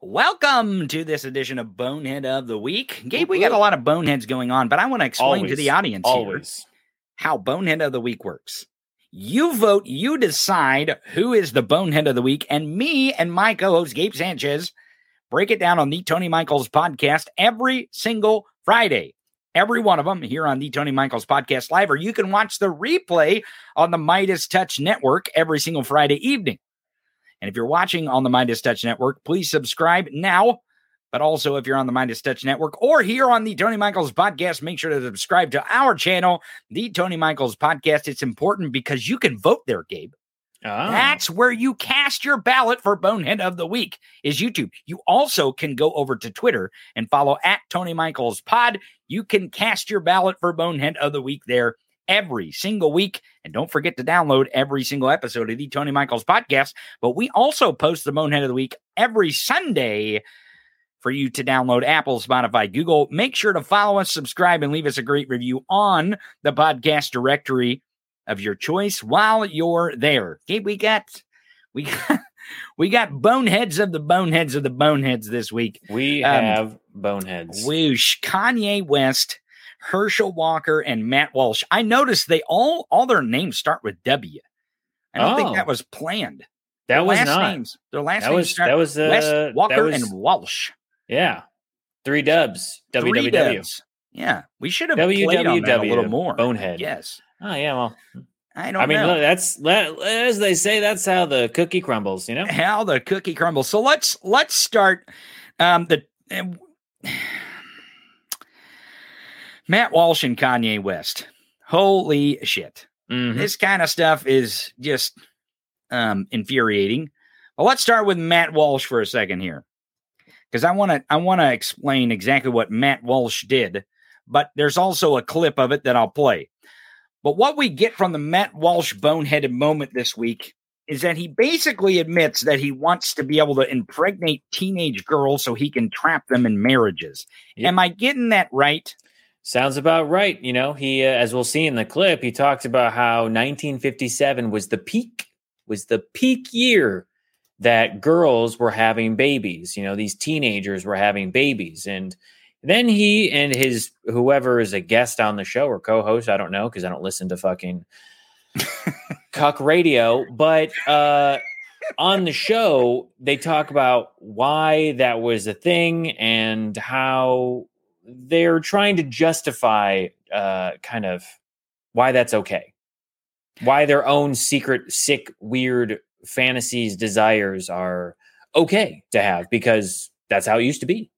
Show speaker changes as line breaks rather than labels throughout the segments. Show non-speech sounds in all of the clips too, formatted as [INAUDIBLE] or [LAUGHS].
Welcome to this edition of Bonehead of the Week. Gabe, we got a lot of boneheads going on, but I want to explain
Always.
to the audience
Always.
here how Bonehead of the Week works. You vote, you decide who is the Bonehead of the Week, and me and my co host, Gabe Sanchez, break it down on the Tony Michaels podcast every single Friday. Every one of them here on the Tony Michaels podcast live, or you can watch the replay on the Midas Touch Network every single Friday evening. And if you're watching on the Midas Touch Network, please subscribe now. But also, if you're on the Midas Touch Network or here on the Tony Michaels podcast, make sure to subscribe to our channel, the Tony Michaels podcast. It's important because you can vote there, Gabe.
Ah.
That's where you cast your ballot for Bonehead of the Week is YouTube. You also can go over to Twitter and follow at Tony Michaels Pod. You can cast your ballot for Bonehead of the Week there every single week. And don't forget to download every single episode of the Tony Michaels podcast. But we also post the Bonehead of the Week every Sunday for you to download Apple, Spotify, Google. Make sure to follow us, subscribe, and leave us a great review on the podcast directory of your choice while you're there. Okay, we got we [LAUGHS] got we got boneheads of the boneheads of the boneheads this week.
We
Um,
have boneheads.
Whoosh, Kanye West, Herschel Walker, and Matt Walsh. I noticed they all all their names start with W. I don't think
Oh.
that was planned.
that
Their
was
last
not.
names. Their last
That
names
was that was uh,
West, Walker,
was-
and Walsh.
yeah, three dubs.
Three
www.
Dubs. Yeah, we should have played on that a little more.
Bonehead.
Yes,
Oh yeah. Well,
I don't know.
I mean,
know.
look, that's that, as they say. That's how the cookie crumbles. You know.
how the cookie crumbles. So let's let's start um the um, [SIGHS] Matt Walsh and Kanye West. Holy shit.
Mhm.
This kind of stuff is just um infuriating. Well, let's start with Matt Walsh for a second here. Cuz I want to I want to explain exactly what Matt Walsh did, but there's also a clip of it that I'll play. But what we get from the Matt Walsh boneheaded moment this week is that he basically admits that he wants to be able to impregnate teenage girls so he can trap them in marriages.
Yep.
Am I getting that right?
Sounds about right. You know, he, uh, as we'll see in the clip, he talks about how 1957 was the peak, was the peak year that girls were having babies. You know, these teenagers were having babies. And then he and his, whoever is a guest on the show or co host, I don't know, because I don't listen to fucking [LAUGHS] cuck radio, but, uh, on the show, they talk about why that was a thing and how they're trying to justify uh, kind of why that's okay. Why their own secret, sick, weird fantasies, desires are okay to have because that's how it used to be.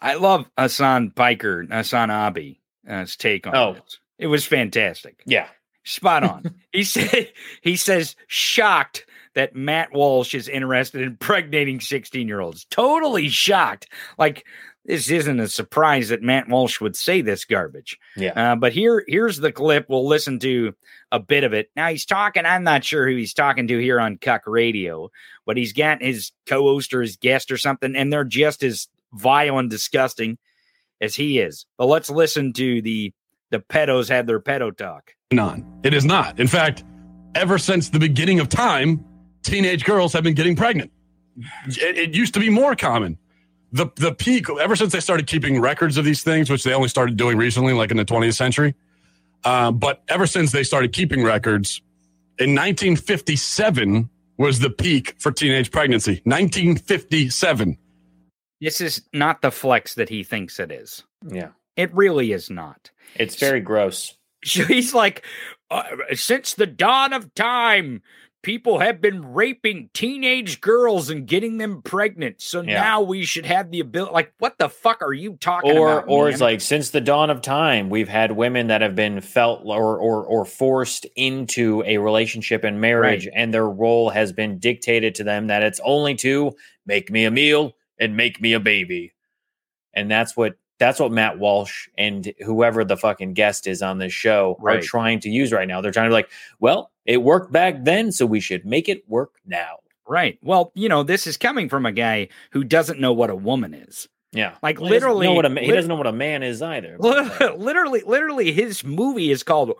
I love Hasan Piker, Hasan Abi, uh, his take on
Oh.
this. It was fantastic.
Yeah.
Spot on. [LAUGHS] he said he says shocked that Matt Walsh is interested in impregnating 16 year olds. Totally shocked. Like this isn't a surprise that Matt Walsh would say this garbage.
Yeah.
Uh, but here, here's the clip. We'll listen to a bit of it. Now he's talking. I'm not sure who he's talking to here on Cuck Radio, but he's got his co-host or his guest or something, and they're just as vile and disgusting as he is. But let's listen to the the pedos have their pedo talk.
on. It is not. In fact, ever since the beginning of time, teenage girls have been getting pregnant. It, it used to be more common. The the peak ever since they started keeping records of these things, which they only started doing recently, like in the 20th century. Uh, but ever since they started keeping records, in 1957 was the peak for teenage pregnancy. 1957.
This is not the flex that he thinks it is.
Yeah.
It really is not.
It's very gross.
So he's like, uh, since the dawn of time, people have been raping teenage girls and getting them pregnant. So
Yeah.
now we should have the ability. Like, what the fuck are you talking
Or
about?
or
man?
it's like since the dawn of time, we've had women that have been felt or or or forced into a relationship and marriage, and their role has been dictated to them that it's only to make me a meal and make me a baby. And that's what that's what Matt Walsh and whoever the fucking guest is on this show are trying to use right now. They're trying to be like, well, it worked back then, so we should make it work now.
right. Well, you know, this is coming from a guy who doesn't know what a woman is.
Yeah,
Like
Well, he doesn't
literally,
a he doesn't know what a man is either. [LAUGHS]
literally, literally, his movie is called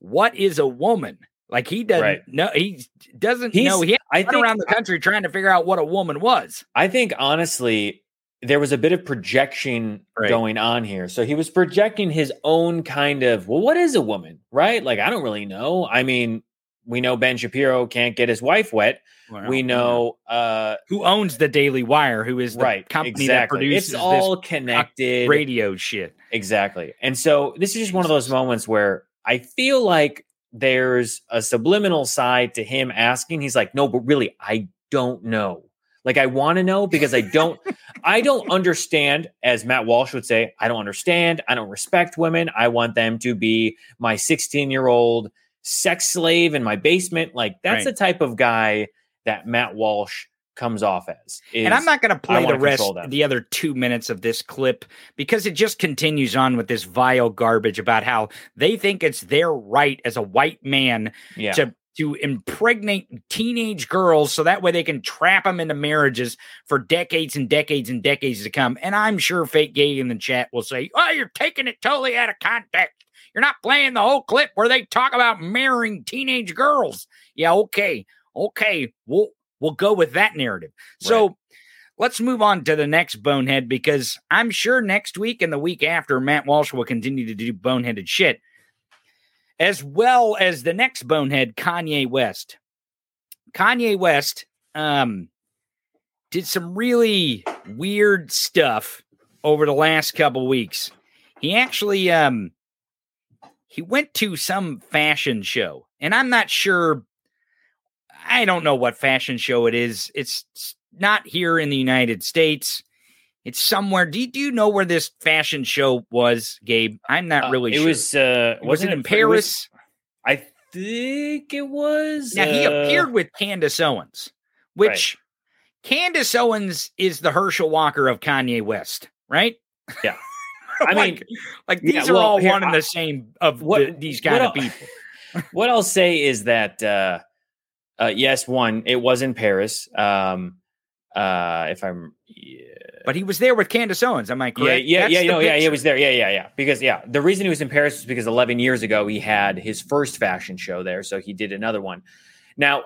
"What Is a Woman." Like he doesn't
Right.
know. He doesn't
He's-
know. He
I think
around the country trying to figure out what a woman was.
I think honestly, there was a bit of projection
Right.
going on here. So he was projecting his own kind of, well, what is a woman? Right? Like, I don't really know. I mean, we know Ben Shapiro can't get his wife wet. we know uh
who owns the Daily Wire, who is the
right
company that
exactly.
produces
it's all connected.
radio shit.
Exactly. And so this is just one of those moments where I feel like there's a subliminal side to him asking. He's like, no, but really, I don't know. Like, I want to know because I don't, [LAUGHS] I don't understand, as Matt Walsh would say, I don't understand. I don't respect women. I want them to be my 16 year old sex slave in my basement. Like, that's
Right.
the type of guy that Matt Walsh comes off as.
and I'm not going to play the rest, the other two minutes of this clip because it just continues on with this vile garbage about how they think it's their right as a white man
yeah.
to to impregnate teenage girls so that way they can trap them into marriages for decades and decades and decades to come. And I'm sure fake gay in the chat will say, "Oh, you're taking it totally out of context. You're not playing the whole clip where they talk about marrying teenage girls." Yeah, okay, okay, we'll we'll go with that narrative. So. Let's move on to the next bonehead because I'm sure next week and the week after, Matt Walsh will continue to do boneheaded shit as well as the next bonehead, Kanye West. Kanye West um, did some really weird stuff over the last couple weeks. He actually um, he went to some fashion show, and I'm not sure. I don't know what fashion show it is. It's not here in the United States. It's somewhere. Do you, do you know where this fashion show was, Gabe? I'm not
Uh,
really
it
sure.
was uh
was it in
was-
Paris?
I think it was.
Now he
uh,
appeared with Candace Owens, which Candace Owens is the Herschel Walker of Kanye West, right?
Yeah. [LAUGHS] I
like,
mean,
like
yeah,
these are
well,
all
here,
one and the same of
what-
the- these kind of people. [LAUGHS]
what I'll say is that uh, yes, one, it was in Paris. Um, uh, if I'm, yeah,
But he was there with Candace Owens. Am I
yeah,
correct?
yeah,
That's
yeah,
the
no, yeah, he was there. Yeah, yeah, yeah. Because yeah, the reason he was in Paris was because 11 years ago he had his first fashion show there, so he did another one. Now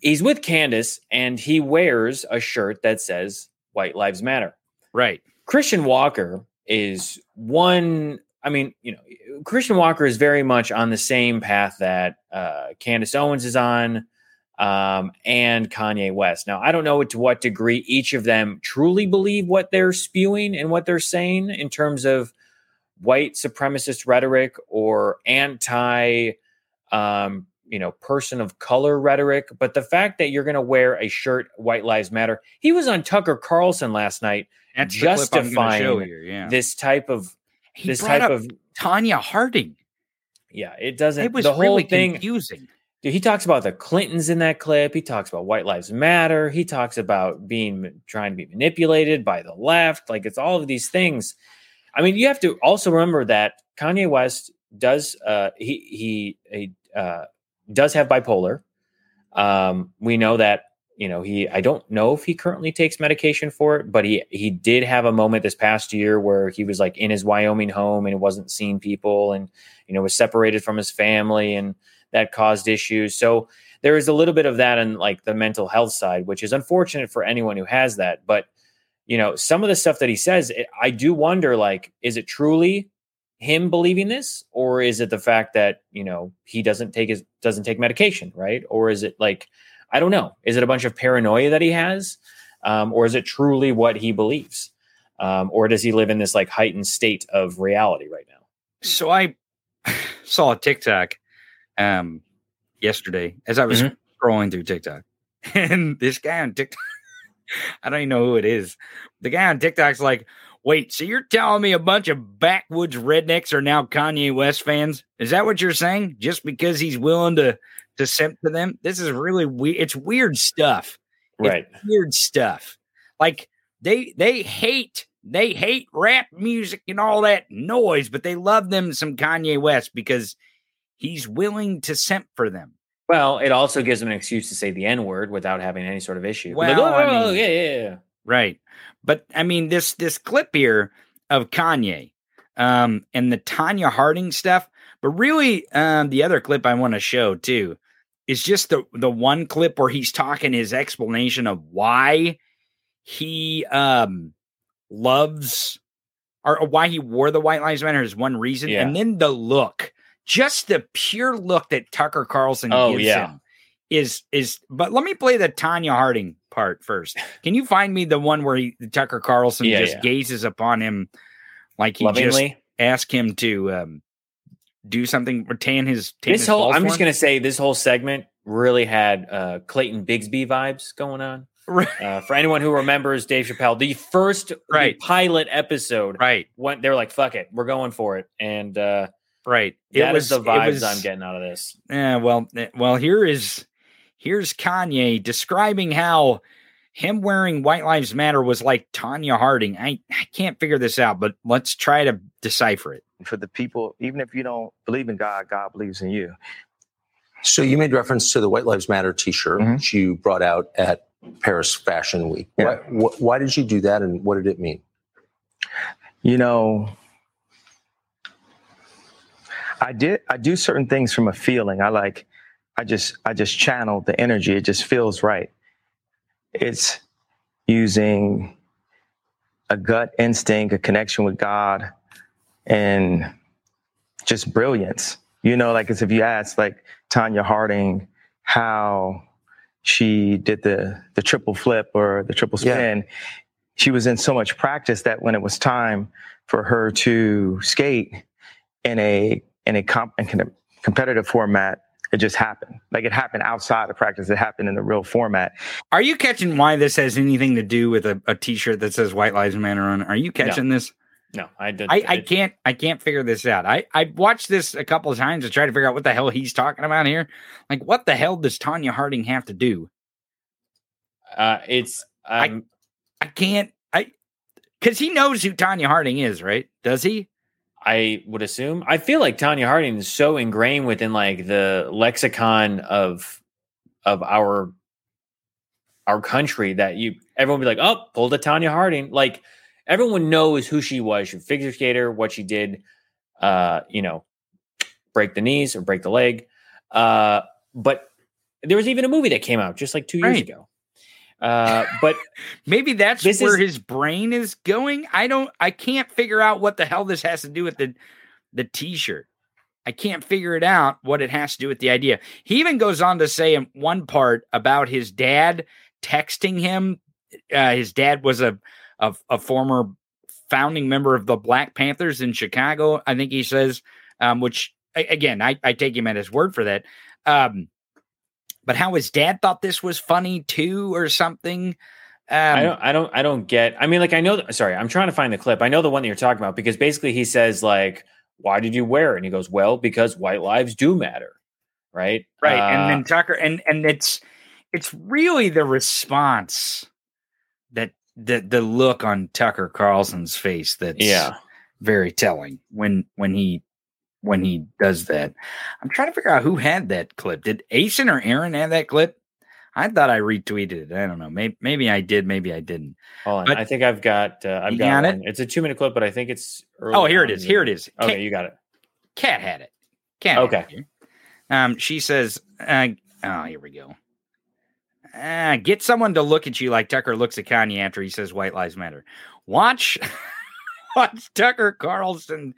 he's with Candace, and he wears a shirt that says "White Lives Matter."
right.
Christian Walker is one. I mean, you know, Christian Walker is very much on the same path that uh, Candace Owens is on, um, and Kanye West. Now, I don't know to what degree each of them truly believe what they're spewing and what they're saying in terms of white supremacist rhetoric or anti, um, you know, person of color rhetoric. But the fact that you're going to wear a shirt, "White Lives Matter," he was on Tucker Carlson last night
That's the clip I'm gonna show
justifying.
Yeah.
this type of
He
this type of
Tonya Harding.
yeah it doesn't
It was
the whole
really
thing
confusing.
Dude, he talks about the clintons in that clip. He talks about white lives matter. He talks about being trying to be manipulated by the left. Like it's all of these things. I mean you have to also remember that kanye west does uh he he, he uh does have bipolar. Um we know that you know he i don't know if he currently takes medication for it but he he did have a moment this past year where he was like in his wyoming home and he wasn't seeing people and you know was separated from his family and that caused issues. So there is a little bit of that in like the mental health side which is unfortunate for anyone who has that. But you know some of the stuff that he says it, i do wonder like is it truly him believing this? Or is it the fact that you know he doesn't take his doesn't take medication right? Or is it like i don't know. Is it a bunch of paranoia that he has? Um, or is it truly what he believes? Um, or does he live in this like heightened state of reality right now?
So I [SIGHS] saw a TikTok um yesterday as I was
Mhm.
scrolling through TikTok. [LAUGHS] And this guy on TikTok, [LAUGHS] I don't even know who it is. The guy on TikTok's like, wait, so you're telling me a bunch of backwoods rednecks are now Kanye West fans? Is that what you're saying? Just because he's willing to to simp to them? This is really weird. It's weird stuff. It's
right
weird stuff. Like they they hate they hate rap music and all that noise, but they love them some Kanye West because he's willing to simp for them.
well it also gives him an excuse to say the n word without having any sort of issue
Well,
like, oh,
I mean-
yeah yeah yeah
right. But I mean, this this clip here of Kanye um, and the Tonya Harding stuff, but really, um, the other clip I want to show too is just the the one clip where he's talking his explanation of why he um loves or why he wore the White Lives Matter is one reason,
Yeah.
and then the look, just the pure look that Tucker Carlson
Oh,
gives
yeah.
him is is. But let me play the Tonya Harding part first. Can you find me the one where he, Tucker Carlson
Yeah,
just
yeah.
gazes upon him like he just
Lovingly.
asked him to um, do something or tan his tan
This
his
whole I'm just gonna say this whole segment really had uh Clayton Bigsby vibes going on.
Right.
Uh, for anyone who remembers Dave Chappelle, the first the
Right.
pilot episode
right,
when they were like, fuck it, we're going for it. And uh
right.
it that is the
it
vibes
was-
I'm getting out of this.
Yeah, well, eh, well, here is here's Kanye describing how him wearing White Lives Matter was like Tonya Harding. I, I can't figure this out, but let's try to decipher it.
for the people, even if you don't believe in God, God believes in you.
So you made reference to the White Lives Matter T-shirt
Mhm.
which you brought out at Paris Fashion Week.
Yeah.
Why, wh- why did you do that, and what did it mean?
You know, I did I do certain things from a feeling. I like I just I just channel the energy. It just feels right. It's using a gut instinct, a connection with God, and just brilliance. You know, like as if you ask like Tonya Harding how she did the the triple flip or the triple
Yeah.
spin. She was in so much practice that when it was time for her to skate in a in a comp in a competitive format, it just happened. Like it happened outside of practice. It happened in the real format.
Are you catching why this has anything to do with a, a T-shirt that says White Lives Matter on? Are you catching this?
No, I did
I, I
it-
can't I can't figure this out. I I watched this a couple of times to try to figure out what the hell he's talking about here. Like, what the hell does Tonya Harding have to do?
uh it's um,
I can't. I because he knows who Tonya Harding is, right? Does he?
I would assume. I feel like Tonya Harding is so ingrained within like the lexicon of of our our country that you everyone would be like, oh, pull the Tonya Harding. Like everyone knows who she was. A figure skater, what she did, uh, you know, break the knees or break the leg. Uh, but there was even a movie that came out just like two years
Right.
ago. Uh, but
Maybe that's where
is-
his brain is going. I don't. I can't figure out what the hell this has to do with the the T-shirt. I can't figure it out what it has to do with the idea. He even goes on to say in one part about his dad texting him. Uh, his dad was a, a a former founding member of the Black Panthers in Chicago. I think he says, um, which again, I, I take him at his word for that. Um, but how his dad thought this was funny too, or something. Um,
I don't, I don't, I don't get. I mean, like, I know. th- Sorry, I'm trying to find the clip. I know the one that you're talking about because basically he says like, "Why did you wear it?" And he goes, "Well, because white lives do matter." Right.
right
Uh,
and then tucker and and it's it's really the response that the the look on tucker carlson's face that's
yeah.
very telling when when he when he does that i'm trying to figure out who had that clip did Asen or aaron have that clip i thought i retweeted it i don't know maybe maybe i did maybe i didn't
Hold on. I think I've got. Uh, I've got,
got it?
It's a two minute clip, but I think it's. Early
oh here it is here it is
Okay,
cat,
you got it.
cat had it cat
Okay.
it um she says uh, oh here we go uh, get someone to look at you like Tucker looks at Kanye after he says white lives matter. Watch [LAUGHS] watch Tucker Carlson.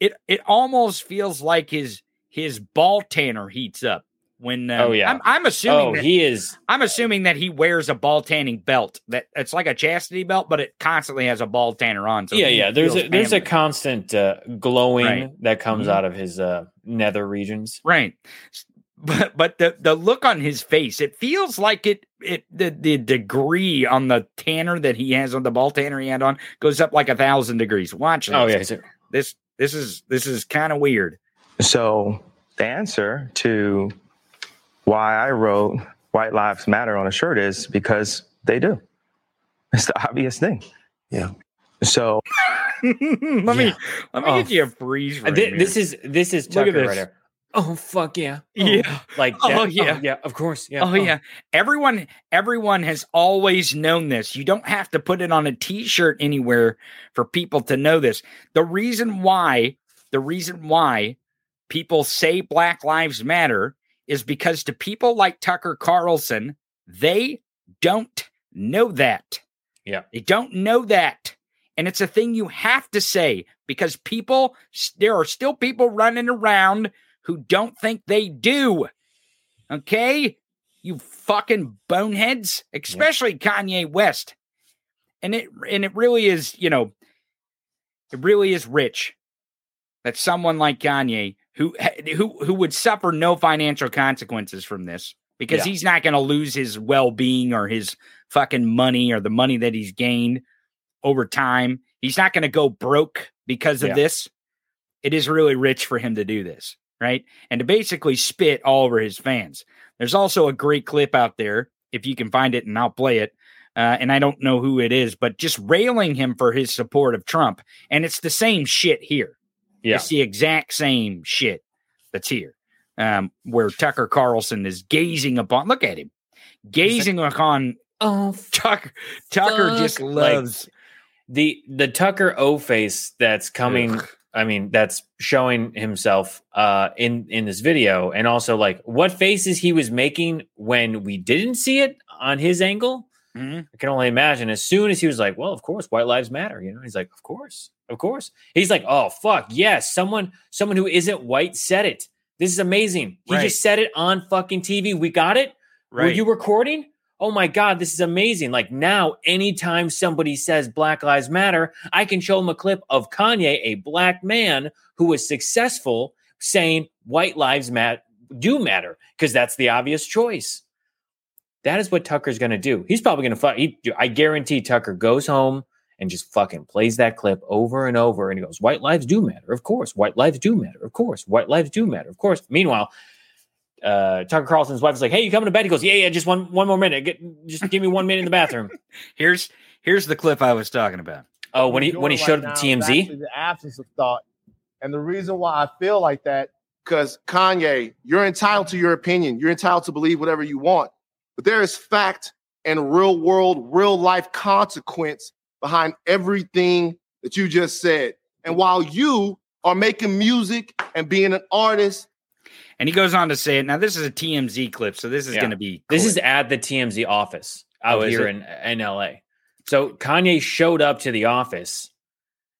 It it almost feels like his his ball tanner heats up when um,
Oh, yeah.
I'm, I'm assuming
Oh,
that,
he is.
I'm assuming that he wears a ball tanning belt that it's like a chastity belt but it constantly has a ball tanner on so
yeah, yeah. There's a there's a constant uh, glowing
Right.
that comes
Mhm.
out of his uh, nether regions.
Right. But but the the look on his face, it feels like it it the the degree on the tanner that he has on the ball tanner he had on goes up like a thousand degrees. Watch this.
Oh yeah.
This this is this is kind of weird.
So the answer to why I wrote White Lives Matter on a shirt is because they do. It's the obvious thing.
Yeah.
So [LAUGHS]
let me let me
Oh.
get you a freeze.
Uh,
frame here.
this is this is
Look at
Tucker
this.
right here. Oh fuck yeah, Oh,
Yeah.
like
Oh,
that- oh,
yeah.
yeah, of course, yeah,
oh, oh yeah. Everyone everyone has always known this. You don't have to put it on a t-shirt anywhere for people to know this. The reason why the reason why people say Black Lives Matter is because to people like Tucker Carlson, they don't know that.
Yeah.
They don't know that. And it's a thing you have to say because people there are still people running around who don't think they do. Okay? You fucking boneheads, especially Kanye West. And it and it really is, you know, it really is rich that someone like Kanye who who who would suffer no financial consequences from this because
Yeah.
he's not going to lose his well-being or his fucking money or the money that he's gained over time. He's not going to go broke because of
Yeah.
this. It is really rich for him to do this, right? And to basically spit all over his fans. There's also a great clip out there if you can find it and I'll play it. Uh, and I don't know who it is, but just railing him for his support of Trump. And it's the same shit here.
yeah.
It's the exact same shit that's here. Um, where Tucker Carlson is gazing upon, look at him, gazing upon
Oh,
Tucker. Tucker
Fuck.
just
Like,
loves.
the the Tucker O face that's coming.
Ugh.
I mean, that's showing himself uh, in in this video, and also like what faces he was making when we didn't see it on his angle.
Mhm.
I can only imagine. As soon as he was like, "Well, of course, white lives matter," you know, he's like, "Of course, of course." He's like, "Oh fuck, yes, someone someone who isn't white said it. This is amazing. He
Right.
just said it on fucking TV. We got it. Were you recording? Oh my God, this is amazing. Like now, anytime somebody says Black Lives Matter, I can show them a clip of Kanye, a black man who was successful, saying white lives mat- do matter because that's the obvious choice. That is what Tucker's going to do. He's probably going to fuck. He, I guarantee Tucker goes home and just fucking plays that clip over and over. And he goes, White lives do matter. Of course. White lives do matter. Of course. White lives do matter. Of course. Meanwhile, uh, Tucker Carlson's wife is like, "Hey, you coming to bed?" He goes, "Yeah, yeah, just one, one more minute. Get, just give me one minute in the bathroom." [LAUGHS]
Here's here's the clip I was talking about.
Oh, when he when he showed
doing
up to
now is
TMZ,
the absence of thought, and the reason why I feel like that
because Kanye, you're entitled to your opinion. You're entitled to believe whatever you want. But there is fact and real world, real life consequence behind everything that you just said. And while you are making music and being an artist,
And he goes on to say it. Now, this is a TMZ clip, so this is
Yeah.
going to be.
this is at the TMZ office out
Oh,
here in in LA. So Kanye showed up to the office,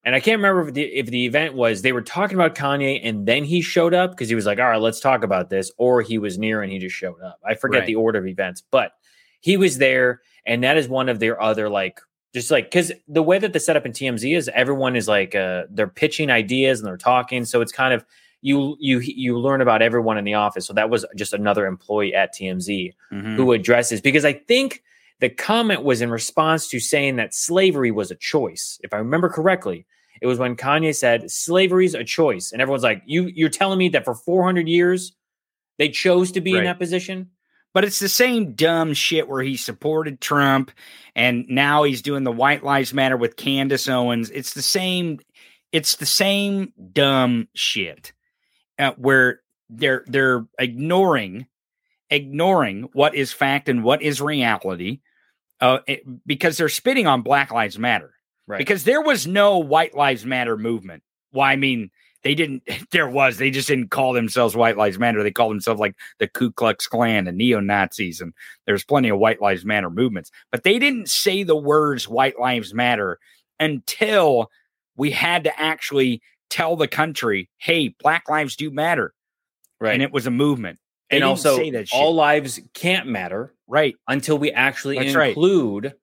and I can't remember if the if the event was they were talking about Kanye and then he showed up because he was like, "All right, let's talk about this," or he was near and he just showed up. I forget
Right.
the order of events, but he was there, and that is one of their other like just like because the way that the setup in TMZ is, everyone is like uh they're pitching ideas and they're talking, so it's kind of you you you learn about everyone in the office. So that was just another employee at TMZ
Mhm.
who addresses because I think the comment was in response to saying that slavery was a choice. If I remember correctly, it was when Kanye said slavery's a choice, and everyone's like, "You you're telling me that for 400 years they chose to be in that position?"
But it's the same dumb shit where he supported Trump and now he's doing the White Lives Matter with Candace Owens. It's the same. It's the same dumb shit uh, where they're they're ignoring ignoring what is fact and what is reality uh, it- because they're spitting on Black Lives Matter.
Right.
Because there was no White Lives Matter movement. Well, I mean, they didn't. [LAUGHS] There was. They just didn't call themselves White Lives Matter. They called themselves like the Ku Klux Klan and neo Nazis, and there's plenty of White Lives Matter movements. But they didn't say the words White Lives Matter until we had to actually tell the country, "Hey, Black lives do matter,"
right.
and it was a movement. They
and also, all lives can't matter
right.
until we actually
That's right.
include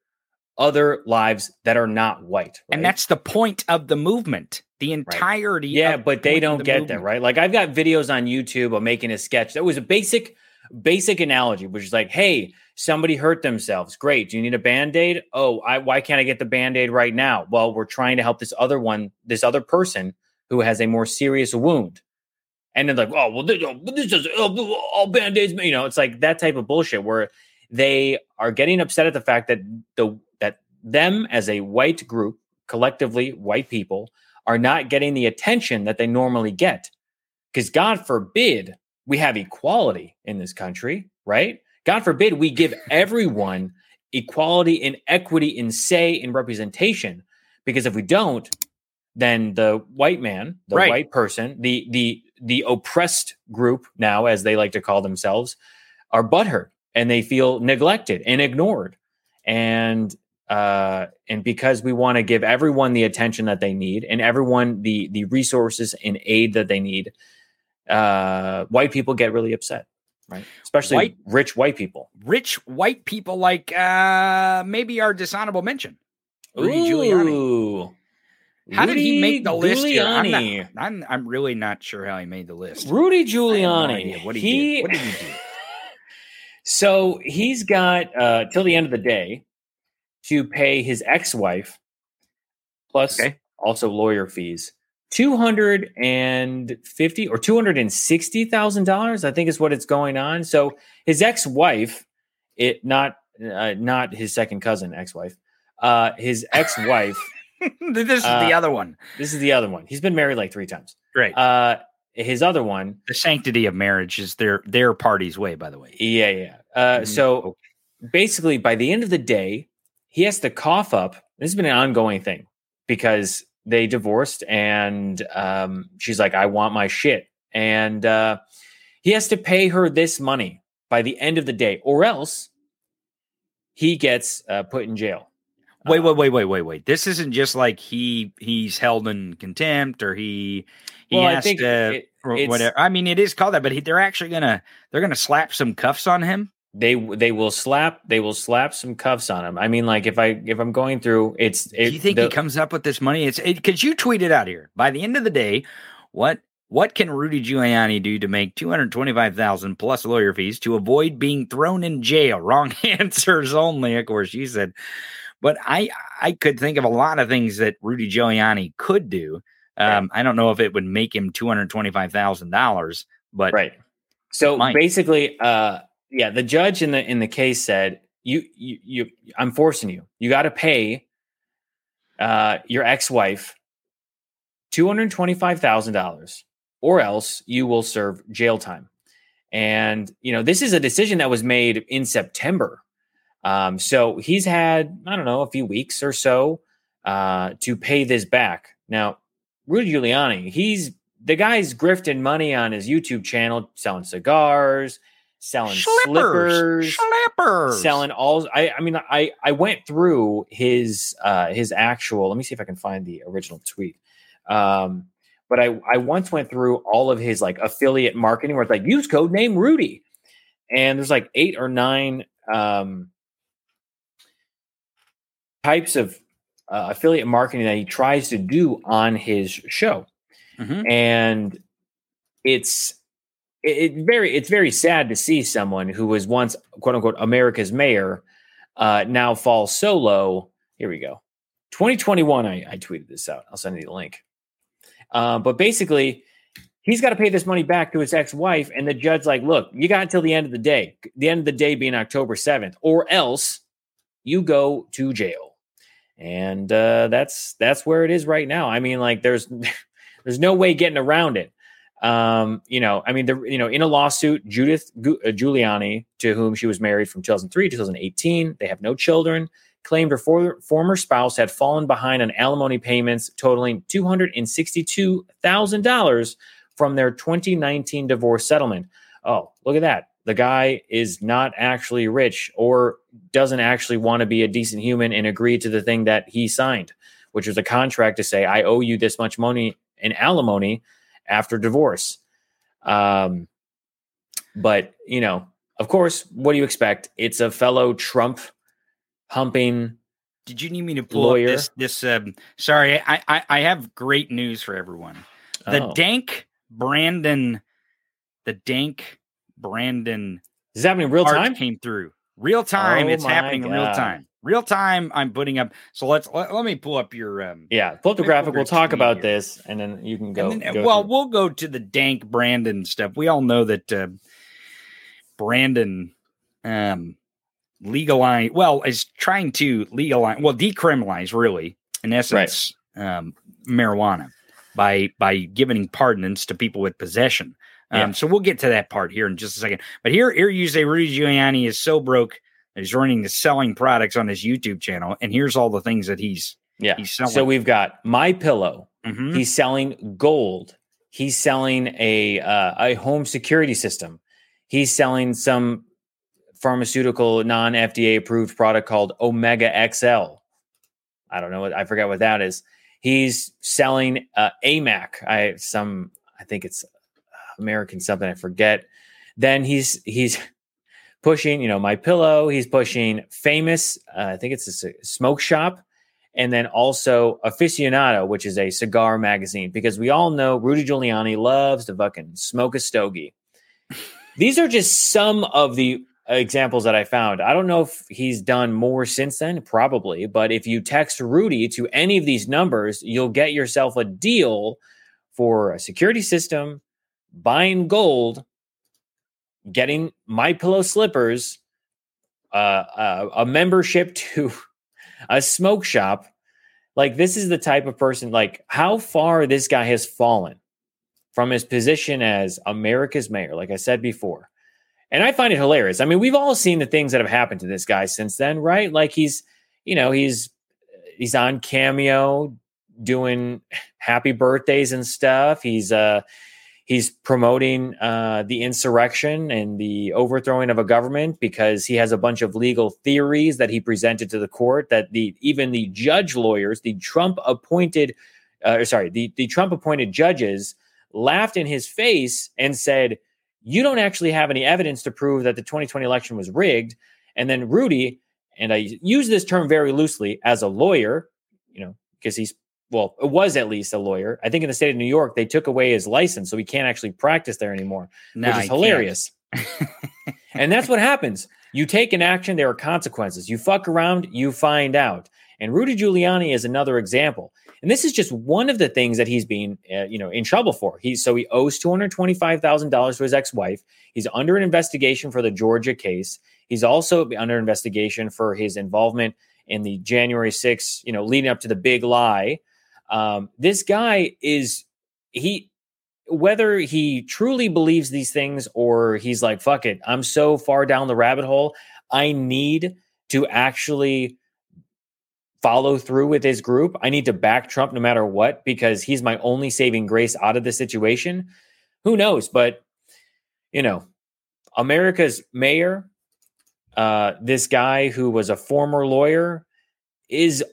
other lives that are not white.
And that's the point of the movement. The entirety. Of
the Yeah,
but they
don't
the
get
movement.
that, right? Like I've got videos on YouTube of making a sketch that was a basic, basic analogy, which is like, hey, somebody hurt themselves. Great. Do you need a band-aid? Oh, I, why can't I get the band-aid right now? Well, we're trying to help this other one, this other person who has a more serious wound. And then like, oh, well, this, oh, this is oh, oh all band-aids, you know, it's like that type of bullshit where they are getting upset at the fact that the that them as a white group, collectively white people, are not getting the attention that they normally get. Because God forbid we have equality in this country, right? God forbid we give everyone equality and equity in say and representation. Because if we don't, then the white man, the
Right.
white person, the the the oppressed group now, as they like to call themselves, are butthurt and they feel neglected and ignored. And uh, and because we want to give everyone the attention that they need and everyone the the resources and aid that they need, uh, white people get really upset, right? Especially
White-
rich white people.
Rich white people like uh maybe our dishonorable mention. Rudy Giuliani. How did he make the list here? I'm, not-
Giuliani.
I'm I'm really not sure how he made the list.
Rudy
I have no
Giuliani.
what he, did. What did he do? [LAUGHS]
So he's got uh, till the end of the day to pay his ex-wife plus
Okay.
also lawyer fees. Two hundred and fifty or two hundred and sixty thousand dollars, I think, is what it's going on. So his ex-wife, it not uh, not his second cousin, ex-wife, uh, his ex-wife. [LAUGHS]
this is
Uh,
the other one.
this is the other one. He's been married like three times.
Right.
Uh, his other one,
the sanctity of marriage is their their party's way, by the way.
Yeah, yeah. Uh,
Mhm.
so basically, by the end of the day, he has to cough up. This has been an ongoing thing because they divorced, and um, she's like, "I want my shit," and uh, he has to pay her this money by the end of the day, or else he gets uh, put in jail.
Wait,
Uh,
wait, wait, wait, wait, wait. This isn't just like he he's held in contempt or he he
Well,
has to
it-
whatever. I mean, it is called that, but he, they're actually gonna they're gonna slap some cuffs on him.
They they will slap they will slap some cuffs on him. I mean, like if I if I'm going through, it's it,
Do you think
the-
he comes up with this money? It's because you tweeted out here. By the end of the day, what what can Rudy Giuliani do to make two hundred twenty five thousand plus lawyer fees to avoid being thrown in jail? [LAUGHS] Wrong [LAUGHS] answers only, of course. You said, but I I could think of a lot of things that Rudy Giuliani could do. Um, I don't know if it would make him two hundred twenty five thousand dollars, but
right. So basically uh yeah the judge in the in the case said you you, you i'm forcing you. You got to pay uh your ex-wife $225000 or else you will serve jail time. And you know this is a decision that was made in september um so he's had i don't know a few weeks or so uh to pay this back now rudy giuliani he's the guy's grifting money on his YouTube channel, selling cigars, selling slippers,
slippers.
selling all. I, I mean, I I went through his uh his actual. Let me see if I can find the original tweet. Um, but I I once went through all of his like affiliate marketing where it's like use code name Rudy, and there's like eight or nine um types of uh, affiliate marketing that he tries to do on his show
Mhm.
and it's it, it very it's very sad to see someone who was once quote unquote America's mayor uh, now fall solo. Here we go. 2021. I, I tweeted this out. I'll send you the link. Uh, but basically, he's got to pay this money back to his ex-wife, and the judge like, look, you got until the end of the day. The end of the day being October 7th, or else you go to jail. And uh, that's that's where it is right now. I mean, like, there's [LAUGHS] there's no way getting around it. Um, you know, I mean, the you know, in a lawsuit, Judith uh, Giuliani, to whom she was married from 2003 to 2018, they have no children. Claimed her for- former spouse had fallen behind on alimony payments totaling two hundred and sixty-two thousand dollars from their 2019 divorce settlement. Oh, look at that! The guy is not actually rich, or doesn't actually want to be a decent human and agree to the thing that he signed, which was a contract to say, "I owe you this much money." in alimony after divorce. Um, but you know, of course, what do you expect? It's a fellow Trump humping.
Did you need me to pull
Lawyer.
up this? This um, sorry, I, I I have great news for everyone. The
Oh.
Dank Brandon, the Dank Brandon
Is happening real time?
came through real time.
Oh
it's happening in real time. Real time. I'm putting up. So let's let, let me pull up your um.
Yeah, pull up the graphic. We'll talk about
here.
this, and then you can go.
then,
go
well,
through.
we'll go to the Dank Brandon stuff. We all know that uh, Brandon um legalize well is trying to legalize well decriminalize really in essence um marijuana by by giving pardons to people with possession. Um,
Yeah.
So we'll get to that part here in just a second. But here, here you say Rudy Giuliani is so broke that he's running the selling products on his YouTube channel, and here's all the things that he's
Yeah.
he's selling.
So we've got My Pillow.
Mhm.
He's selling gold. He's selling a uh, a home security system. He's selling some pharmaceutical non FDA approved product called Omega XL. I don't know what I forgot what that is. He's selling uh, AMAC. I some I think it's American something I forget. Then he's he's pushing you know my pillow. He's pushing famous. Uh, I think it's a smoke shop and then also Aficionado, which is a cigar magazine, because we all know Rudy Giuliani loves to fucking smoke a stogie. [LAUGHS] These are just some of the examples that I found. I don't know if he's done more since then, probably, but if you text Rudy to any of these numbers, you'll get yourself a deal for a security system, buying gold, getting my pillow slippers, uh, uh, a membership [LAUGHS] to a smoke shop. Like this is the type of person. Like how far this guy has fallen from his position as America's mayor. Like I said before, and I find it hilarious. I mean, we've all seen the things that have happened to this guy since then, right? Like he's, you know, he's he's on Cameo doing [LAUGHS] happy birthdays and stuff. He's uh he's promoting uh, the insurrection and the overthrowing of a government because he has a bunch of legal theories that he presented to the court that the even the judge lawyers, the Trump appointed, uh, sorry, the the Trump appointed judges laughed in his face and said, "You don't actually have any evidence to prove that the 2020 election was rigged." And then Rudy, and I use this term very loosely as a lawyer, you know, because he's well, it was at least a lawyer. I think in the state of New York, they took away his license, so he can't actually practice there anymore,
No,
which is hilarious. [LAUGHS] and that's what happens. You take an action, there are consequences. You fuck around, you find out. And Rudy Giuliani is another example. And this is just one of the things that he's being, uh, you know, in trouble for. He so he owes two hundred twenty-five thousand dollars to his ex-wife. He's under an investigation for the Georgia case. He's also under investigation for his involvement in the January 6th, you know, leading up to the big lie. Um, this guy is he whether he truly believes these things or he's like, fuck it, I'm so far down the rabbit hole. I need to actually follow through with his group. I need to back Trump no matter what because he's my only saving grace out of the situation. Who knows? But, you know, America's mayor, uh, this guy who was a former lawyer, is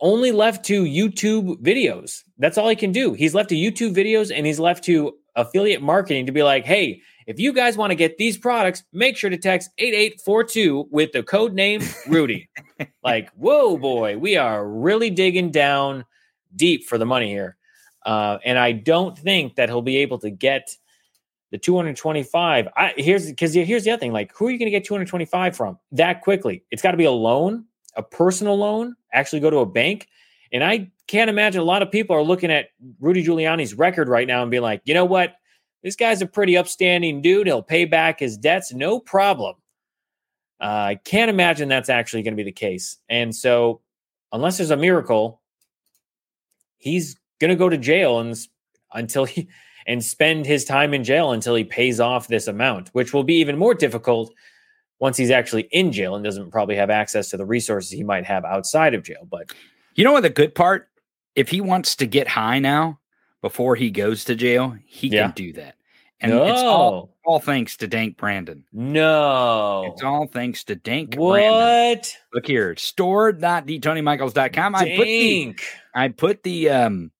only left to YouTube videos. That's all he can do. He's left to YouTube videos and he's left to affiliate marketing to be like, hey, if you guys want to get these products, make sure to text 8842 with the code name Rudy. [LAUGHS] like, whoa, boy, we are really digging down deep for the money here. Uh, and I don't think that he'll be able to get the 225. I here's because here's the other thing. Like, who are you going to get 225 from that quickly? It's got to be a loan, a personal loan, actually go to a bank. And I can't imagine a lot of people are looking at Rudy Giuliani's record right now and being like, you know what? This guy's a pretty upstanding dude. He'll pay back his debts, no problem. Uh, I can't imagine that's actually going to be the case. And so, unless there's a miracle, he's going to go to jail and, until he and spend his time in jail until he pays off this amount, which will be even more difficult once he's actually in jail and doesn't probably have access to the resources he might have outside of jail. But
You know what the good part? If he wants to get high now before he goes to jail, he
Yeah.
can do that. And it's all, all thanks to Dank Brandon.
no,
It's all thanks to Dank Brandon.
what?
Look here, store.thetonymichaels.com. I put the I put the um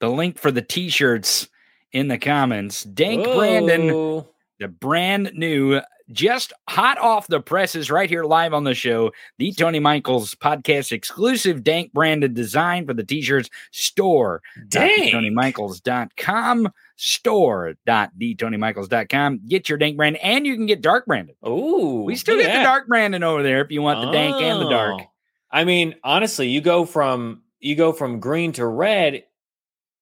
the link for the t-shirts in the comments. Dank Brandon, the brand new, just hot off the presses, right here live on the show. The Tony Michaels podcast exclusive Dank branded design for the t-shirts store.
Dang.
TonyMichaels.com store.theTonyMichaels.com. Get your Dank Brandon you can get Dark Brandon.
Ooh,
We still get the. Dark Brandon over there if you want the Dank and the Dark.
Oh. I mean, honestly, you go from you go from green to red.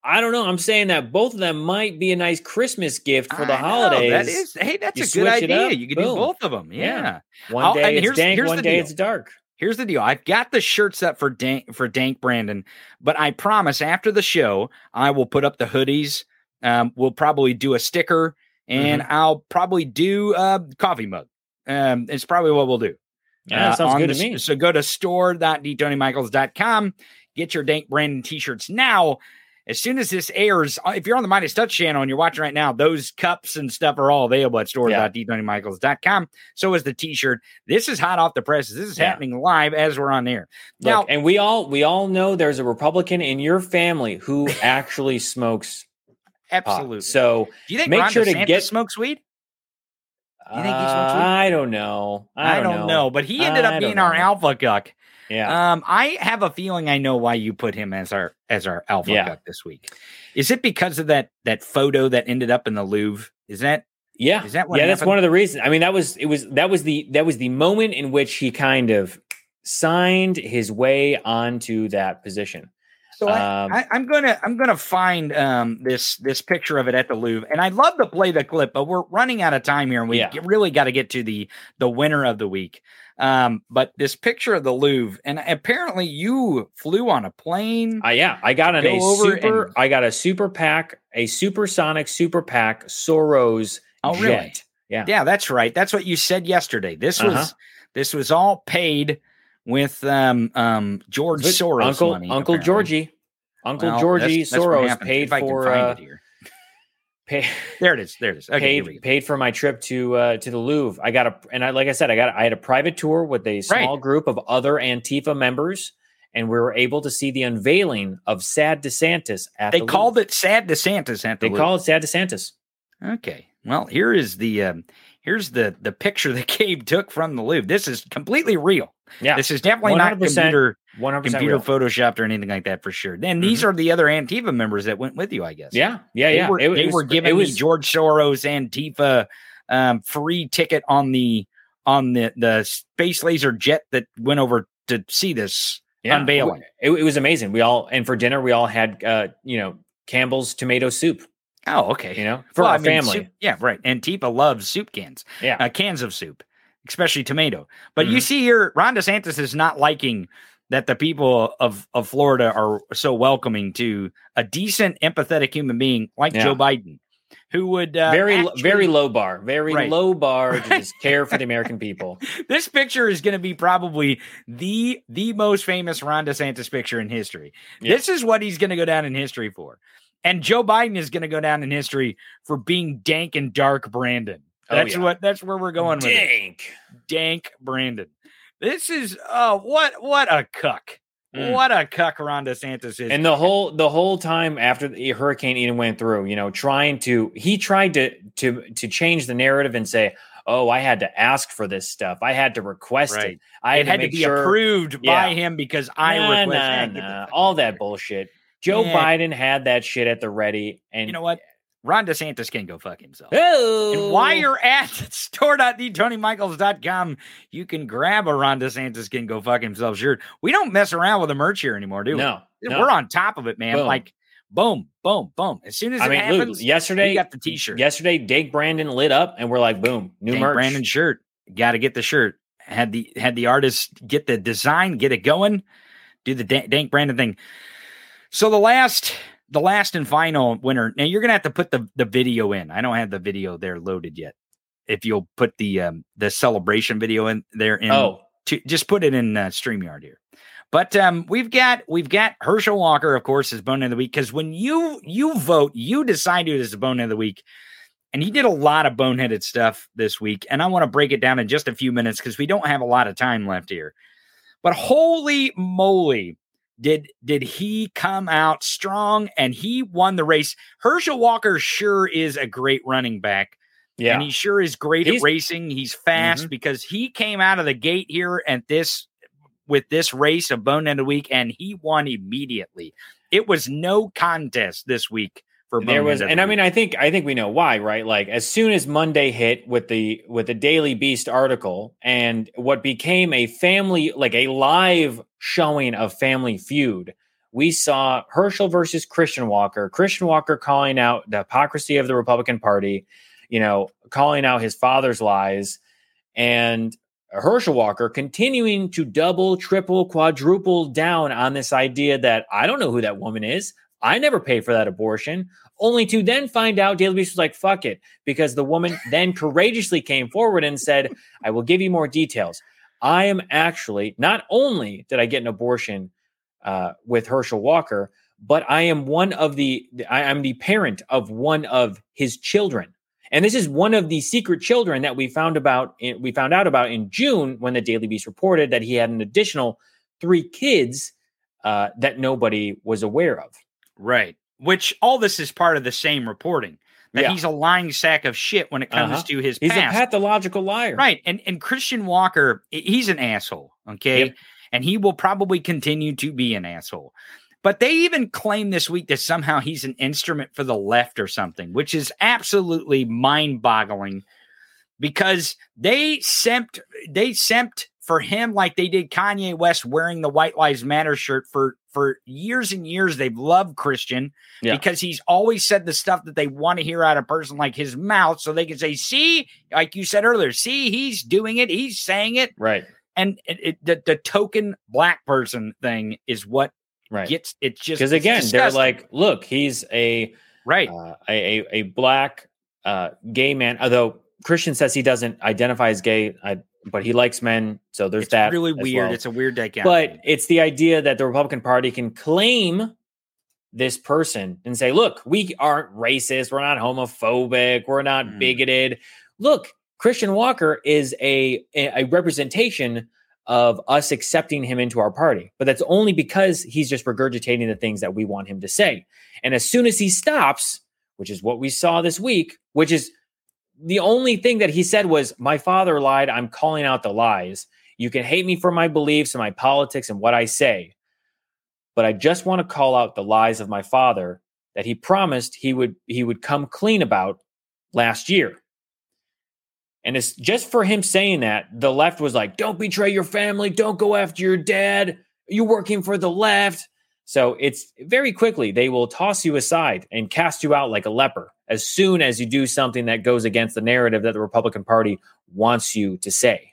I don't know. I'm saying that both of them might be a nice Christmas gift for the
I know,
holidays.
That is, hey, that's
You
a good idea.
up,
You can do both of them.
Yeah.
Yeah.
One
I'll-
day
and
it's
here's-
dank,
here's
one
the
day
deal.
it's dark.
Here's the deal. I've got the shirts up for Dank for Dank Brandon, but I promise after the show I will put up the hoodies. Um, we'll probably do a sticker, and
Mm-hmm.
I'll probably do a coffee mug. Um, it's probably what we'll do.
Yeah,
uh,
sounds good
the-
to me.
So go to store.thetonymichaels.com. Get your Dank Brandon t-shirts now. As soon as this airs, uh, if you're on the Midas Touch channel and you're watching right now, those cups and stuff are all available at store.thetonymichaels.com. So is the t-shirt. This is hot off the presses. This is
Yeah.
happening live as we're on air. Now,
Look, and we all we all know there's a Republican in your family who [LAUGHS] actually smokes pot.
absolutely.
So
do you think
make
Ron
sure to
DeSantis
get-
smokes weed? You think he
uh,
smokes weed?
I don't know. I don't,
know. but he ended up
don't
being our
know.
alpha cuck.
Yeah.
Um, I have a feeling I know why you put him as our as our alpha
Yeah.
this week. Is it because of that that photo that ended up in the Louvre? Is that
Yeah,
Is that what
yeah, that's
happened?
one of the reasons. I mean, that was it was that was the that was the moment in which he kind of signed his way onto that position.
so? I,
Um,
I, I'm gonna I'm gonna find um this this picture of it at the Louvre, and I'd love to play the clip, but we're running out of time here, and we
Yeah.
really got to get to the the winner of the week. Um, but this picture of the Louvre, and apparently you flew on a plane.
Uh, yeah, I got
an
a super.
and-
I got a super pack, a supersonic super pack Soros
Oh,
jet.
really?
Yeah.
Yeah, that's right. That's what you said yesterday. This was
Uh-huh.
this was all paid with um um George Soros
Uncle
money.
Uncle
apparently.
Georgie, Uncle
Well,
Georgie
that's- that's
Soros paid
If I can
for uh. Pay, [LAUGHS]
There it is. There it is. Okay,
paid paid for my trip to uh, to the Louvre. I got a and I like I said I got I had a private tour with a small group of other Antifa members, and we were able to see the unveiling of Sad DeSantis at
They
the
called
Louvre.
it Sad DeSantis at the
They
Louvre.
call it Sad DeSantis.
Okay. Well, here is the um, here's the the picture that [LAUGHS] Gabe took from the Louvre. This is completely real.
Yeah,
This is definitely not
100%
computer
one hundred percent
computer
real. Mm-hmm.
photoshopped or anything like that for sure. Then these are the other Antifa members that went with you, I guess.
Yeah, yeah,
they
yeah.
were,
It-
they
it was-
were giving
it
me
was
George Soros Antifa um, free ticket on the on the the space laser jet that went over to see this
yeah,
unveiling.
It, it was amazing. We all and for dinner we all had uh, you know Campbell's tomato soup.
Oh, okay.
You know, for
Well,
our
I mean,
family.
soup- yeah, right. Antifa loves soup cans,
Yeah,
uh, cans of soup, especially tomato. But you
Mhm.
see here, Ron DeSantis is not liking that the people of, of Florida are so welcoming to a decent, empathetic human being like
Yeah.
Joe Biden, who would uh,
very
actually-
very low bar, very
Right.
low bar to just [LAUGHS] care for the American people.
this picture is going to be probably the the most famous Ron DeSantis picture in history.
Yeah.
This is what he's going to go down in history for. And Joe Biden is going to go down in history for being dank and dark Brandon.
Oh,
That's
yeah.
what that's where we're going with it.
Dank.
Dank Brandon. This is oh what what a cuck.
Mm.
What a cuck Ron DeSantis is.
And the whole the whole time after the Hurricane Ian went through, you know, trying to he tried to to to change the narrative and say, "Oh, I had to ask for this stuff. I had to request
Right.
it. I
it
had,
had
to,
to be
sure
approved by
Yeah.
him because I
Nah,
request
nah,
Yeah, get the
nah, all that bullshit. Joe
Yeah.
Biden had that shit at the ready, and
You know what? Ron DeSantis can go fuck himself.
Oh,
And while you're at [LAUGHS] store.thetonymichaels.com, you can grab a Ron DeSantis can go fuck himself shirt. We don't mess around with the merch here anymore, do we?
no, no.
We're on top of it, man.
Boom.
Like boom, boom, boom. As soon as
I
it
mean,
happens,
look, yesterday
we got the t-shirt.
Yesterday, Dank Brandon lit up, and we're like, boom, new
Dank
merch.
Brandon shirt. Got to get the shirt. Had the had the artist get the design, get it going, do the Dan- Dank Brandon thing. So the last the last and final winner. Now you're gonna have to put the the video in. I don't have the video there loaded yet. If you'll put the um the celebration video in there in
oh,
to just put it in uh, StreamYard here. But um, we've got we've got Herschel Walker, of course, as bone of the week because when you you vote, you decide who is the bone of the week, and he did a lot of boneheaded stuff this week, and I want to break it down in just a few minutes because we don't have a lot of time left here. But holy moly, did did he come out strong and he won the race? Herschel Walker sure is a great running back.
yeah.
And he sure is great
He's-
at racing. He's fast mm-hmm. because he came out of the gate here at this with this race of Bonehead of the Week and he won immediately. It was no contest this week for
there was and i mean i think i think we know why right like as soon as monday hit with the with the daily beast article and what became a family like a live showing of family feud we saw herschel versus christian walker christian walker calling out the hypocrisy of the republican party you know calling out his father's lies and Herschel Walker continuing to double, triple, quadruple down on this idea that I don't know who that woman is. I never paid for that abortion, only to then find out Daily Beast was like, fuck it, because the woman [LAUGHS] then courageously came forward and said, I will give you more details. I am actually, not only did I get an abortion uh, with Herschel Walker, but I am one of the, I am the parent of one of his children. And this is one of the secret children that we found about, we found out about in June when the Daily Beast reported that he had an additional three kids uh, that nobody was aware of.
Right. Which all this is part of the same reporting. That
Yeah.
he's a lying sack of shit when it comes
Uh-huh.
to his
He's
past.
a pathological liar.
Right. And and Christian Walker, he's an asshole. Okay.
Yep.
And he will probably continue to be an asshole. But they even claim this week that somehow he's an instrument for the left or something, which is absolutely mind-boggling because they semped they semped for him like they did Kanye West wearing the White Lives Matter shirt for for years and years. They've loved Christian
Yeah.
because he's always said the stuff that they want to hear out of a person like his mouth, so they can say, "See, like you said earlier, see, he's doing it, he's saying it."
Right.
And it, it, the the token black person thing is what
Right.
gets it's just
Because again, they're like, look, he's a
right,
uh, a, a a black uh, gay man. Although Christian says he doesn't identify as gay, I, but he likes men. So there's
it's
that.
really weird.
well.
It's a weird dichotomy.
but it's the idea that the Republican Party can claim this person and say, look, we aren't racist, we're not homophobic, we're not
Mm.
bigoted. Look, Christian Walker is a, a a representation of us accepting him into our party. But that's only because he's just regurgitating the things that we want him to say. And as soon as he stops, which is what we saw this week, which is the only thing that he said was, My father lied. I'm calling out the lies. You can hate me for my beliefs and my politics and what I say. But I just want to call out the lies of my father that he promised he would he would come clean about last year. And it's just for him saying that, the left was like, don't betray your family, don't go after your dad, you're working for the left. So it's very quickly, they will toss you aside and cast you out like a leper as soon as you do something that goes against the narrative that the Republican Party wants you to say.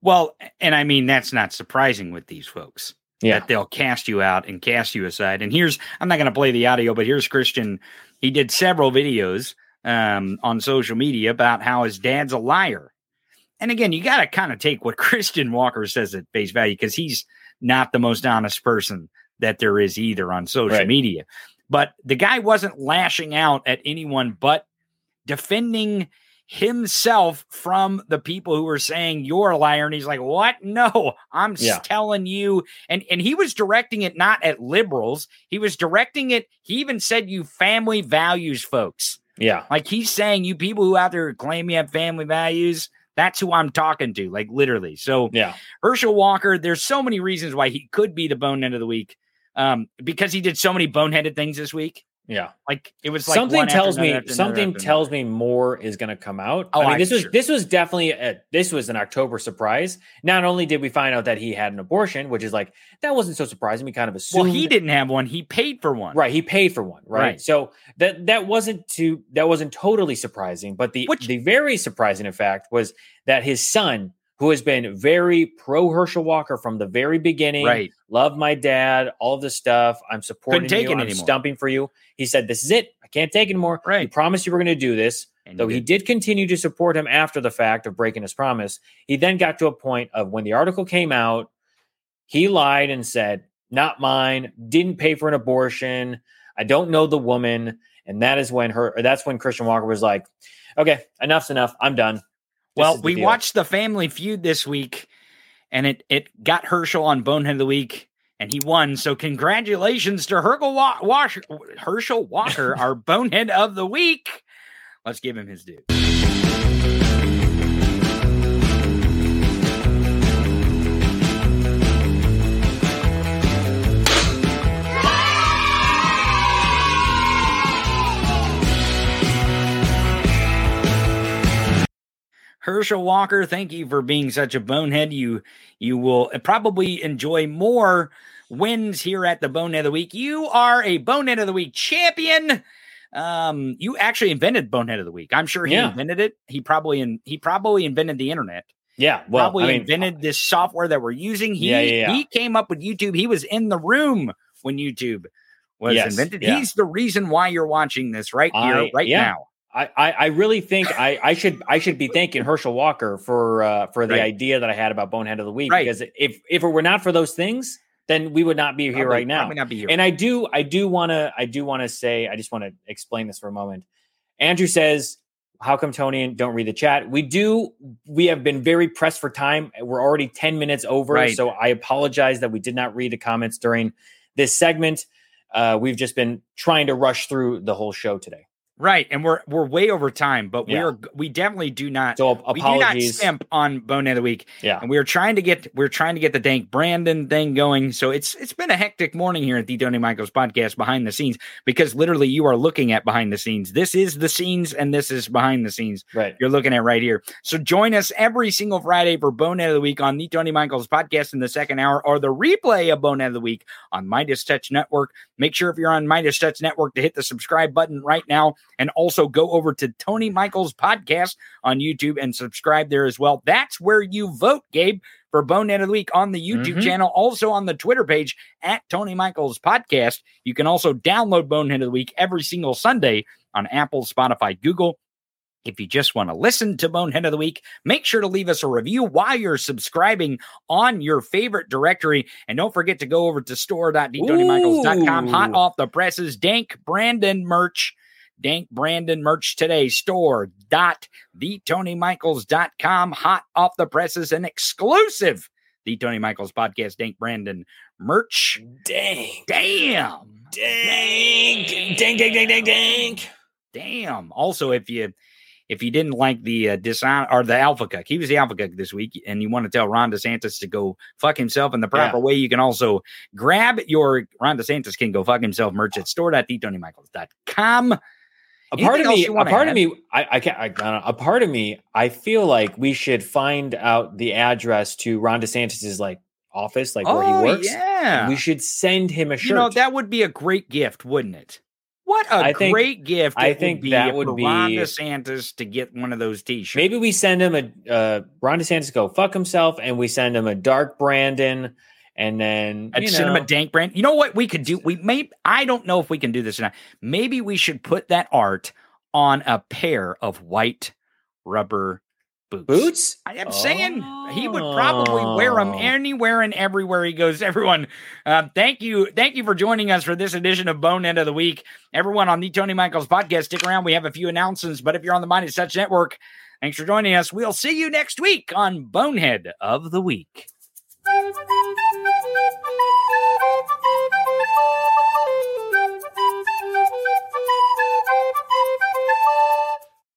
well, and I mean that's not surprising with these folks.
Yeah.
that they'll cast you out and cast you aside. And here's I'm not going to play the audio, but here's Christian. He did several videos um, on social media about how his dad's a liar. And again, you got to kind of take what [LAUGHS] Christian Walker says at face value because he's not the most honest person that there is either on social
Right.
media. But the guy wasn't lashing out at anyone but defending himself from the people who were saying you're a liar. And he's like what? No i'm
Yeah.
telling you. And and he was directing it not at liberals. He was directing it he even said you family values folks.
Yeah.
like he's saying you people who out there claim you have family values that's who i'm talking to. Like literally. So
Yeah.
herschel walker there's so many reasons why he could be the bone end of the week um because he did so many boneheaded things this week
Yeah.
like it was like
something tells me something tells me more is going to come out.
Oh,
I mean,
I'm
this was
sure.
this was definitely a, this was an October surprise. Not only did we find out that he had an abortion, which is like that wasn't so surprising. We kind of assumed.
well he didn't have one he paid for one
Right, he paid for one, right?
Right.
So that that wasn't too that wasn't totally surprising, but the
Which-
the very surprising in fact was that his son, who has been very pro Herschel Walker from the very beginning,
right
love my dad, all this stuff. I'm supporting
take
you.
it
I'm
anymore.
stumping for you. He said, "This is it. I can't take it anymore.
Right.
promised you were going to do this."
And
Though he
did.
did continue to support him after the fact of breaking his promise, he then got to a point of when the article came out, he lied and said, "Not mine. Didn't pay for an abortion. I don't know the woman." And that is when her. Or that's when Christian Walker was like, "Okay, enough's enough. I'm done."
Well, we
deal."
watched the Family Feud this week, and it it got Herschel on Bonehead of the Week, and he won. So congratulations to Herschel, Wa- Wash- Herschel Walker, our [LAUGHS] Bonehead of the Week. Let's give him his due. Herschel Walker, thank you for being such a bonehead. You you will probably enjoy more wins here at the Bonehead of the Week. You are a Bonehead of the Week champion. Um, you actually invented Bonehead of the Week. I'm sure he
Yeah.
invented it. He probably in, he probably invented the internet.
Yeah, well,
probably
I mean,
invented this software that we're using. He
Yeah, yeah,
he came up with YouTube. He was in the room when YouTube was
Yes,
invented. He's the reason why you're watching this right here,
I-
right now.
I, I, I really think I, I should I should be thanking Herschel Walker for uh, for the
Right.
idea that I had about Bonehead of the Week
Right.
because if if it were not for those things, then we would not be here
Probably-
right now.
not be here.
And I do I do want to I do want to say I just want to explain this for a moment. Andrew says, "How come Tony and don't read the chat?" We do. We have been very pressed for time. We're already ten minutes over,
Right.
so I apologize that we did not read the comments during this segment. Uh, we've just been trying to rush through the whole show today.
Right, and we're we're way over time, but
Yeah.
we're we definitely do not
So
we do not
apologies.
simp on Bonehead of the Week.
Yeah.
And we are trying to get we're trying to get the Dank Brandon thing going. So it's it's been a hectic morning here at the Tony Michaels podcast behind the scenes because literally you are looking at behind the scenes. This is the scenes and this is behind the scenes.
Right.
You're looking at right here. So join us every single Friday for Bonehead of the Week on the Tony Michaels podcast in the second hour or the replay of Bonehead of the Week on Midas Touch Network. Make sure if you're on Midas Touch Network to hit the subscribe button right now and also go over to Tony Michaels podcast on YouTube and subscribe there as well. That's where you vote, Gabe, for Bonehead of the Week on the YouTube
Mhm.
channel, also on the Twitter page at Tony Michaels Podcast. You can also download Bonehead of the Week every single Sunday on Apple, Spotify, Google. If you just want to listen to Bonehead of the Week, make sure to leave us a review while you're subscribing on your favorite directory. And don't forget to go over to store.thetonymichaels.com. Hot off the presses, Dank Brandon merch. Dank Brandon merch today. Store dot theTonyMichaels.com. Hot off the presses and exclusive. The Tony Michaels podcast, Dank Brandon merch.
Dang.
Damn.
Dang. Dang, dang, dang, dang, dang.
Damn. Also, if you if you didn't like the uh, dishon or the alpha cuck, he was the alpha cuck this week, and you want to tell Ron DeSantis to go fuck himself in the proper way, you can also grab your Ron DeSantis can go fuck himself merch at store.tonymichaels.com.
A
Anything
part of me, a part of me, I, I can't, I, I don't know, a part of me, I feel like we should find out the address to Ron DeSantis's like office, like where he
Oh,
works.
yeah.
We should send him a shirt.
You know, that would be a great gift, wouldn't it? What a
I think-
great gift!
I think
would be
that
for
would
Ron DeSantis to get one of those T-shirts.
Maybe we send him a uh, Ron DeSantis go fuck himself, and we send him a dark Brandon, and then
I'd
you
send him a
know,
dank brand. You know what we could do? We may I don't know if we can do this or not. Maybe we should put that art on a pair of white rubber boots.
boots.
I am saying he would probably wear them
Oh.
anywhere and everywhere he goes. [LAUGHS] Everyone, um, thank you, thank you for joining us for this edition of Bonehead of the Week. Everyone on the Tony Michaels podcast, stick around. We have a few announcements, but if you're on the Midas Touch Network, thanks for joining us. We'll see you next week on Bonehead of the Week. ブルー。